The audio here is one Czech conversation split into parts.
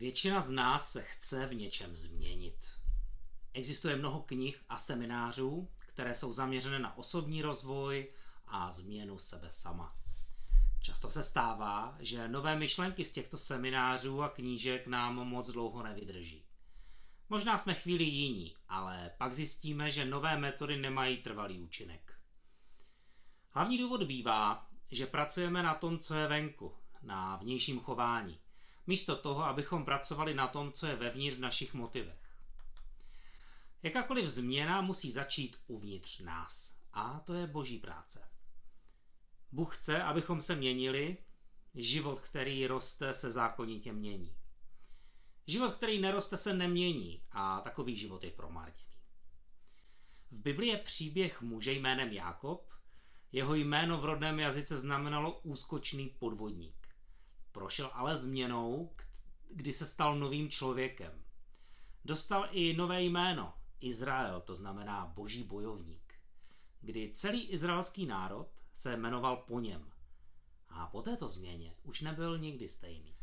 Většina z nás se chce v něčem změnit. Existuje mnoho knih a seminářů, které jsou zaměřené na osobní rozvoj a změnu sebe sama. Často se stává, že nové myšlenky z těchto seminářů a knížek nám moc dlouho nevydrží. Možná jsme chvíli jiní, ale pak zjistíme, že nové metody nemají trvalý účinek. Hlavní důvod bývá, že pracujeme na tom, co je venku, na vnějším chování, místo toho, abychom pracovali na tom, co je vevnitř v našich motivech. Jakákoliv změna musí začít uvnitř nás. A to je boží práce. Bůh chce, abychom se měnili, život, který roste, se zákonitě mění. Život, který neroste, se nemění a takový život je promarněný. V Biblii je příběh muže jménem Jákob, jeho jméno v rodném jazyce znamenalo úskočný podvodník. Prošel ale změnou, kdy se stal novým člověkem. Dostal i nové jméno, Izrael, to znamená boží bojovník, kdy celý izraelský národ se jmenoval po něm. A po této změně už nebyl nikdy stejný.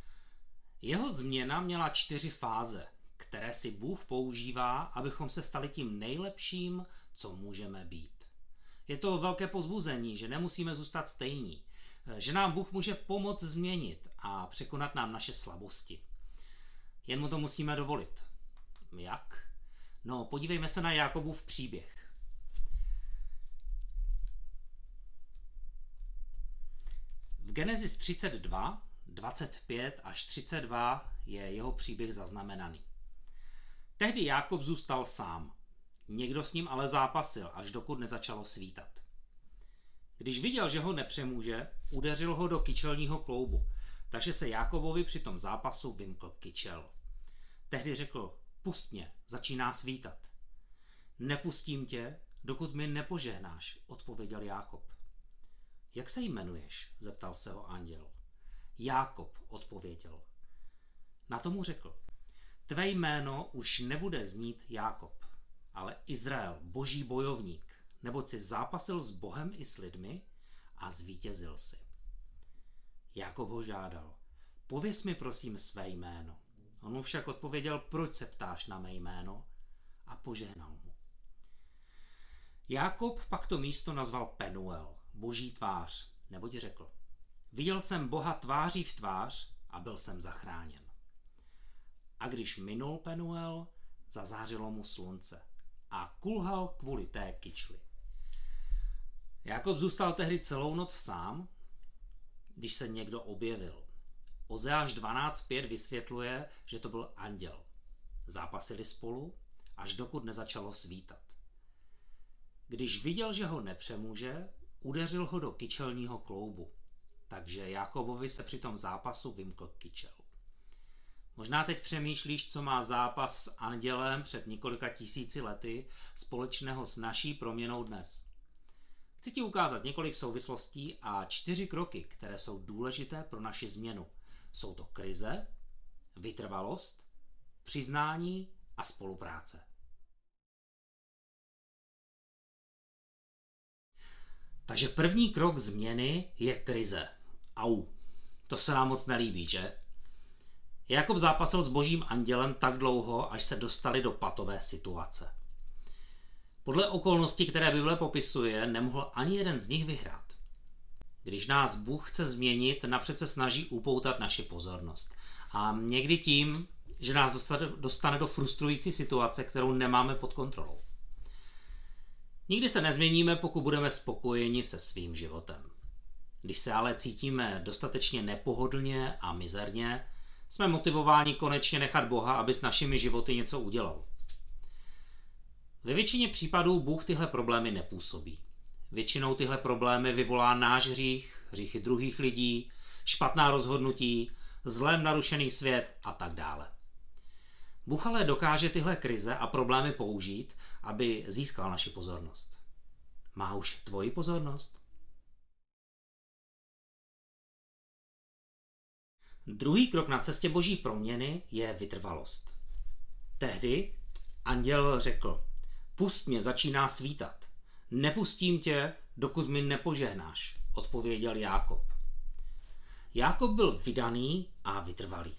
Jeho změna měla čtyři fáze, které si Bůh používá, abychom se stali tím nejlepším, co můžeme být. Je to velké pozbuzení, že nemusíme zůstat stejní, že nám Bůh může pomoct změnit a překonat nám naše slabosti. Jen mu to musíme dovolit. Jak? No, podívejme se na Jakobův příběh. V Genesis 32, 25 až 32 je jeho příběh zaznamenaný. Tehdy Jákob zůstal sám. Někdo s ním ale zápasil, až dokud nezačalo svítat. Když viděl, že ho nepřemůže, udeřil ho do kyčelního kloubu, takže se Jákobovi při tom zápasu vymkl kyčel. Tehdy řekl, pust mě, začíná svítat. Nepustím tě, dokud mi nepožehnáš, odpověděl Jákob. Jak se jmenuješ? zeptal se ho anděl. Jákob odpověděl. Na tomu řekl, tvé jméno už nebude znít Jákob, ale Izrael, boží bojovník, neboť si zápasil s Bohem i s lidmi a zvítězil si. Jakob ho žádal, pověs mi prosím své jméno. On mu však odpověděl, proč se ptáš na mé jméno a požehnal mu. Jákob pak to místo nazval Penuel, boží tvář, neboť řekl, viděl jsem Boha tváří v tvář a byl jsem zachráněn. A když minul Penuel, zazářilo mu slunce a kulhal kvůli té kyčli. Jakob zůstal tehdy celou noc sám, když se někdo objevil. Ozeáš 12.5 vysvětluje, že to byl anděl. Zápasili spolu, až dokud nezačalo svítat. Když viděl, že ho nepřemůže, udeřil ho do kyčelního kloubu, takže Jakobovi se při tom zápasu vymkl kyčel. Možná teď přemýšlíš, co má zápas s andělem před několika tisíci lety společného s naší proměnou dnes. Chci ti ukázat několik souvislostí a čtyři kroky, které jsou důležité pro naši změnu. Jsou to krize, vytrvalost, přiznání a spolupráce. Takže první krok změny je krize. Au, to se nám moc nelíbí, že? Jakob zápasil s božím andělem tak dlouho, až se dostali do patové situace. Podle okolností, které Bible popisuje, nemohl ani jeden z nich vyhrát. Když nás Bůh chce změnit, napřed se snaží upoutat naši pozornost. A někdy tím, že nás dostane do frustrující situace, kterou nemáme pod kontrolou. Nikdy se nezměníme, pokud budeme spokojeni se svým životem. Když se ale cítíme dostatečně nepohodlně a mizerně, jsme motivováni konečně nechat Boha, aby s našimi životy něco udělal. Ve většině případů Bůh tyhle problémy nepůsobí. Většinou tyhle problémy vyvolá náš hřích, hříchy druhých lidí, špatná rozhodnutí, zlém narušený svět a tak dále. Bůh ale dokáže tyhle krize a problémy použít, aby získal naši pozornost. Má už tvoji pozornost? Druhý krok na cestě boží proměny je vytrvalost. Tehdy anděl řekl, Pust mě, začíná svítat. Nepustím tě, dokud mi nepožehnáš, odpověděl Jákob. Jákob byl vydaný a vytrvalý.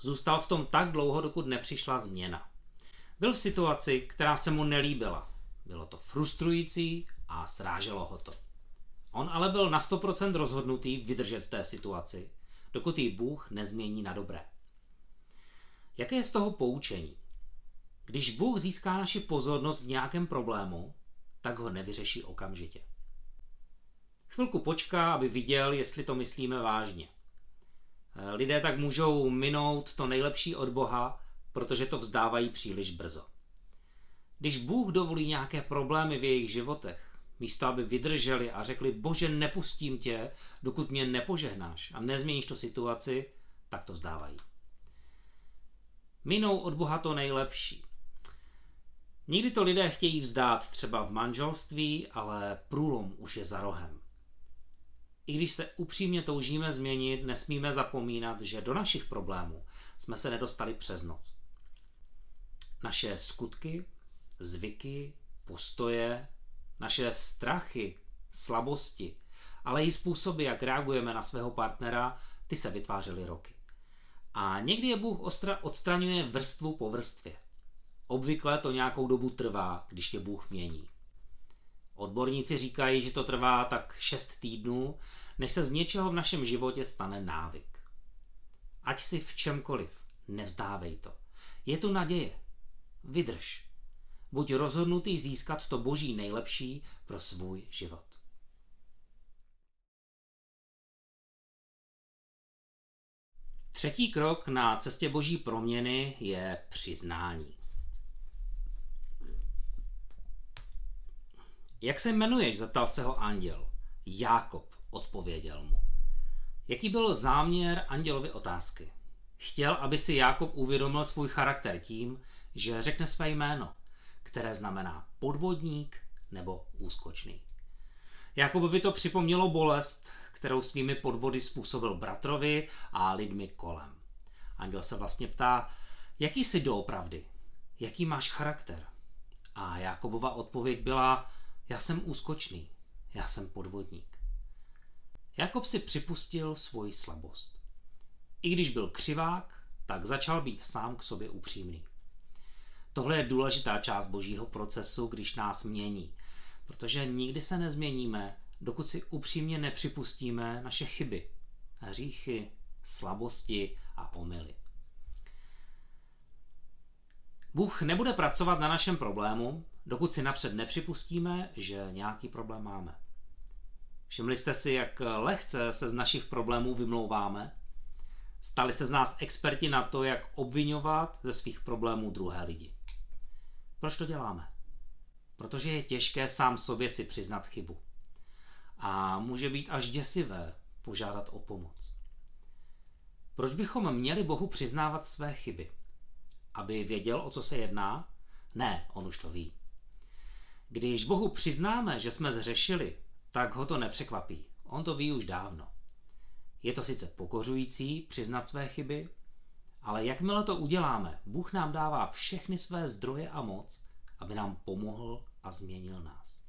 Zůstal v tom tak dlouho, dokud nepřišla změna. Byl v situaci, která se mu nelíbila. Bylo to frustrující a sráželo ho to. On ale byl na 100% rozhodnutý vydržet v té situaci, dokud ji Bůh nezmění na dobré. Jaké je z toho poučení? Když Bůh získá naši pozornost v nějakém problému, tak ho nevyřeší okamžitě. Chvilku počká, aby viděl, jestli to myslíme vážně. Lidé tak můžou minout to nejlepší od Boha, protože to vzdávají příliš brzo. Když Bůh dovolí nějaké problémy v jejich životech, místo aby vydrželi a řekli, bože, nepustím tě, dokud mě nepožehnáš a nezměníš to situaci, tak to vzdávají. Minou od Boha to nejlepší. Nikdy to lidé chtějí vzdát třeba v manželství, ale průlom už je za rohem. I když se upřímně toužíme změnit, nesmíme zapomínat, že do našich problémů jsme se nedostali přes noc. Naše skutky, zvyky, postoje, naše strachy, slabosti, ale i způsoby, jak reagujeme na svého partnera, ty se vytvářely roky. A někdy je Bůh odstraňuje vrstvu po vrstvě. Obvykle to nějakou dobu trvá, když tě Bůh mění. Odborníci říkají, že to trvá tak 6 týdnů, než se z něčeho v našem životě stane návyk. Ať si v čemkoliv, nevzdávej to. Je tu naděje. Vydrž. Buď rozhodnutý získat to boží nejlepší pro svůj život. Třetí krok na cestě boží proměny je přiznání. Jak se jmenuješ? zeptal se ho anděl. Jákob, odpověděl mu. Jaký byl záměr andělovy otázky? Chtěl, aby si Jákob uvědomil svůj charakter tím, že řekne své jméno, které znamená podvodník nebo úskočný. Jakobovi to připomnělo bolest, kterou svými podvody způsobil bratrovi a lidmi kolem. Anděl se vlastně ptá, jaký jsi doopravdy? Jaký máš charakter? A Jakobova odpověď byla, já jsem úskočný, já jsem podvodník. Jakob si připustil svoji slabost. I když byl křivák, tak začal být sám k sobě upřímný. Tohle je důležitá část božího procesu, když nás mění, protože nikdy se nezměníme, dokud si upřímně nepřipustíme naše chyby, hříchy, slabosti a omily. Bůh nebude pracovat na našem problému, dokud si napřed nepřipustíme, že nějaký problém máme. Všimli jste si, jak lehce se z našich problémů vymlouváme? Stali se z nás experti na to, jak obvinovat ze svých problémů druhé lidi. Proč to děláme? Protože je těžké sám sobě si přiznat chybu. A může být až děsivé požádat o pomoc. Proč bychom měli Bohu přiznávat své chyby? Aby věděl, o co se jedná? Ne, on už to ví. Když Bohu přiznáme, že jsme zřešili, tak ho to nepřekvapí. On to ví už dávno. Je to sice pokořující přiznat své chyby, ale jakmile to uděláme, Bůh nám dává všechny své zdroje a moc, aby nám pomohl a změnil nás.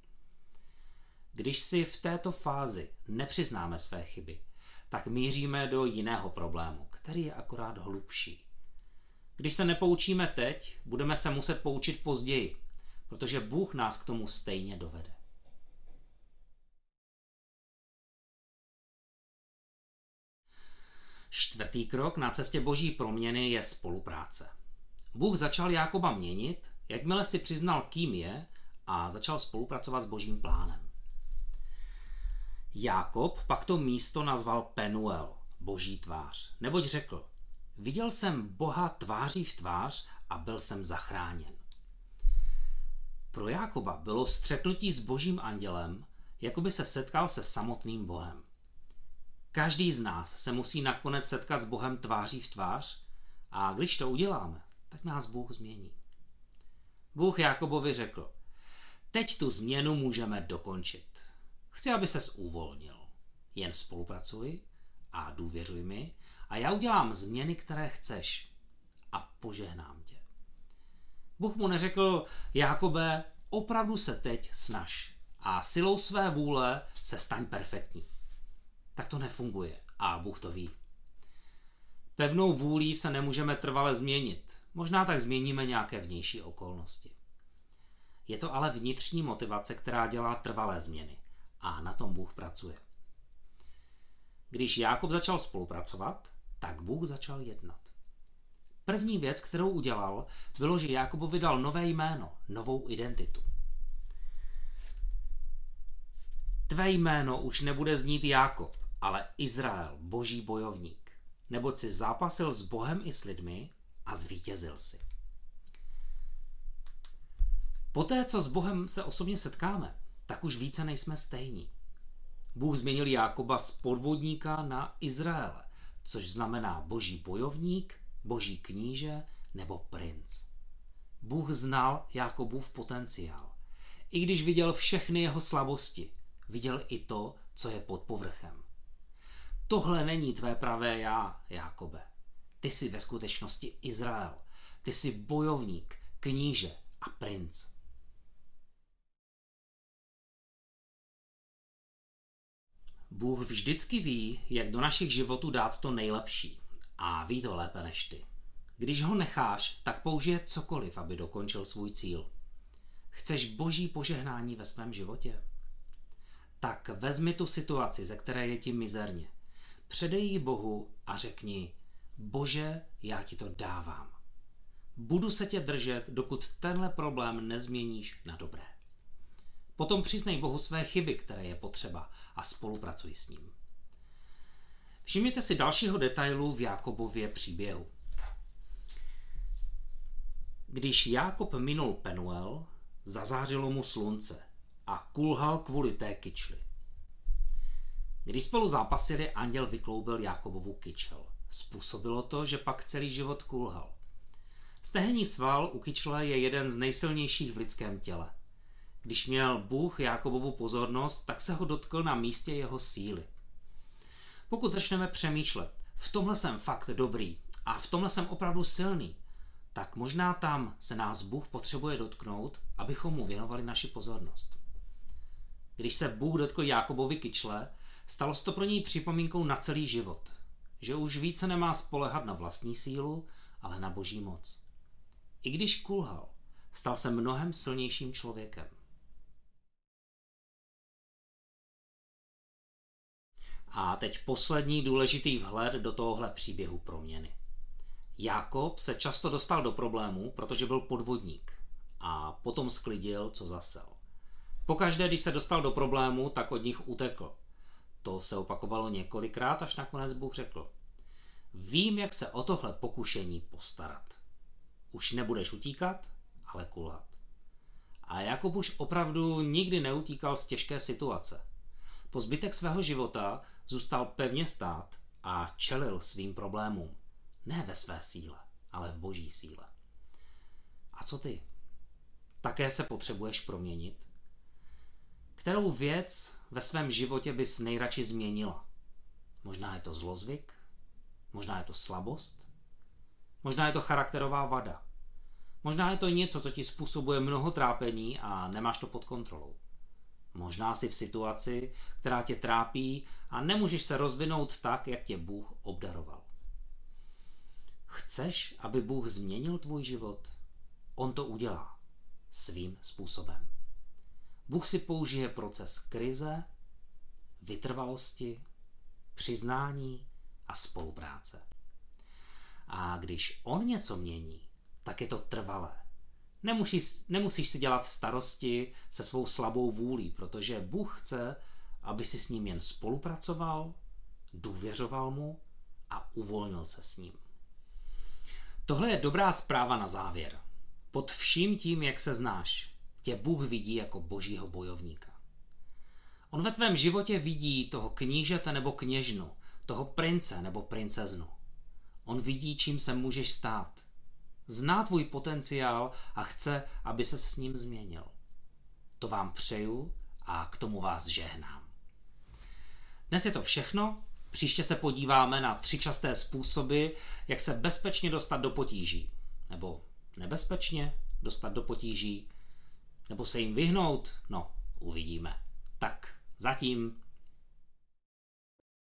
Když si v této fázi nepřiznáme své chyby, tak míříme do jiného problému, který je akorát hlubší. Když se nepoučíme teď, budeme se muset poučit později, protože Bůh nás k tomu stejně dovede. Čtvrtý krok na cestě boží proměny je spolupráce. Bůh začal Jákoba měnit, jakmile si přiznal, kým je a začal spolupracovat s božím plánem. Jákob pak to místo nazval Penuel, boží tvář, neboť řekl, viděl jsem Boha tváří v tvář a byl jsem zachráněn. Pro Jákoba bylo střetnutí s božím andělem, jako by se setkal se samotným Bohem. Každý z nás se musí nakonec setkat s Bohem tváří v tvář a když to uděláme, tak nás Bůh změní. Bůh Jakobovi řekl, teď tu změnu můžeme dokončit. Chci, aby ses uvolnil. Jen spolupracuj a důvěřuj mi a já udělám změny, které chceš a požehnám tě. Bůh mu neřekl, Jakobe, opravdu se teď snaž a silou své vůle se staň perfektní tak to nefunguje a Bůh to ví. Pevnou vůlí se nemůžeme trvale změnit. Možná tak změníme nějaké vnější okolnosti. Je to ale vnitřní motivace, která dělá trvalé změny. A na tom Bůh pracuje. Když Jákob začal spolupracovat, tak Bůh začal jednat. První věc, kterou udělal, bylo, že Jákobovi dal nové jméno, novou identitu. Tvé jméno už nebude znít Jákob, ale Izrael, boží bojovník, neboť si zápasil s Bohem i s lidmi a zvítězil si. Poté, co s Bohem se osobně setkáme, tak už více nejsme stejní. Bůh změnil Jákoba z podvodníka na Izraele, což znamená boží bojovník, boží kníže nebo princ. Bůh znal Jákobův potenciál. I když viděl všechny jeho slabosti, viděl i to, co je pod povrchem. Tohle není tvé pravé já, Jákobe. Ty jsi ve skutečnosti Izrael. Ty jsi bojovník, kníže a princ. Bůh vždycky ví, jak do našich životů dát to nejlepší. A ví to lépe než ty. Když ho necháš, tak použije cokoliv, aby dokončil svůj cíl. Chceš boží požehnání ve svém životě? Tak vezmi tu situaci, ze které je ti mizerně. Předej ji Bohu a řekni, Bože, já ti to dávám. Budu se tě držet, dokud tenhle problém nezměníš na dobré. Potom přiznej Bohu své chyby, které je potřeba a spolupracuj s ním. Všimněte si dalšího detailu v Jákobově příběhu. Když Jákob minul Penuel, zazářilo mu slunce a kulhal kvůli té kyčli. Když spolu zápasili, anděl vykloubil Jákobovu kyčel. Způsobilo to, že pak celý život kulhal. Stehenní sval u kyčle je jeden z nejsilnějších v lidském těle. Když měl Bůh Jákobovu pozornost, tak se ho dotkl na místě jeho síly. Pokud začneme přemýšlet, v tomhle jsem fakt dobrý a v tomhle jsem opravdu silný, tak možná tam se nás Bůh potřebuje dotknout, abychom mu věnovali naši pozornost. Když se Bůh dotkl Jákobovi kyčle, stalo se to pro něj připomínkou na celý život, že už více nemá spolehat na vlastní sílu, ale na boží moc. I když kulhal, stal se mnohem silnějším člověkem. A teď poslední důležitý vhled do tohohle příběhu proměny. Jakob se často dostal do problémů, protože byl podvodník a potom sklidil, co zasel. Pokaždé, když se dostal do problému, tak od nich utekl. To se opakovalo několikrát, až nakonec Bůh řekl. Vím, jak se o tohle pokušení postarat. Už nebudeš utíkat, ale kulhat. A Jakub už opravdu nikdy neutíkal z těžké situace. Po zbytek svého života zůstal pevně stát a čelil svým problémům. Ne ve své síle, ale v boží síle. A co ty? Také se potřebuješ proměnit? Kterou věc ve svém životě bys nejradši změnila? Možná je to zlozvyk? Možná je to slabost? Možná je to charakterová vada? Možná je to něco, co ti způsobuje mnoho trápení a nemáš to pod kontrolou. Možná jsi v situaci, která tě trápí a nemůžeš se rozvinout tak, jak tě Bůh obdaroval. Chceš, aby Bůh změnil tvůj život? On to udělá svým způsobem. Bůh si použije proces krize, vytrvalosti, přiznání a spolupráce. A když on něco mění, tak je to trvalé. Nemusíš, nemusíš si dělat starosti se svou slabou vůlí, protože Bůh chce, aby si s ním jen spolupracoval, důvěřoval mu a uvolnil se s ním. Tohle je dobrá zpráva na závěr. Pod vším tím, jak se znáš, tě Bůh vidí jako božího bojovníka. On ve tvém životě vidí toho knížete nebo kněžnu, toho prince nebo princeznu. On vidí, čím se můžeš stát. Zná tvůj potenciál a chce, aby se s ním změnil. To vám přeju a k tomu vás žehnám. Dnes je to všechno. Příště se podíváme na tři časté způsoby, jak se bezpečně dostat do potíží. Nebo nebezpečně dostat do potíží. Nebo se jim vyhnout. No, uvidíme. Tak, zatím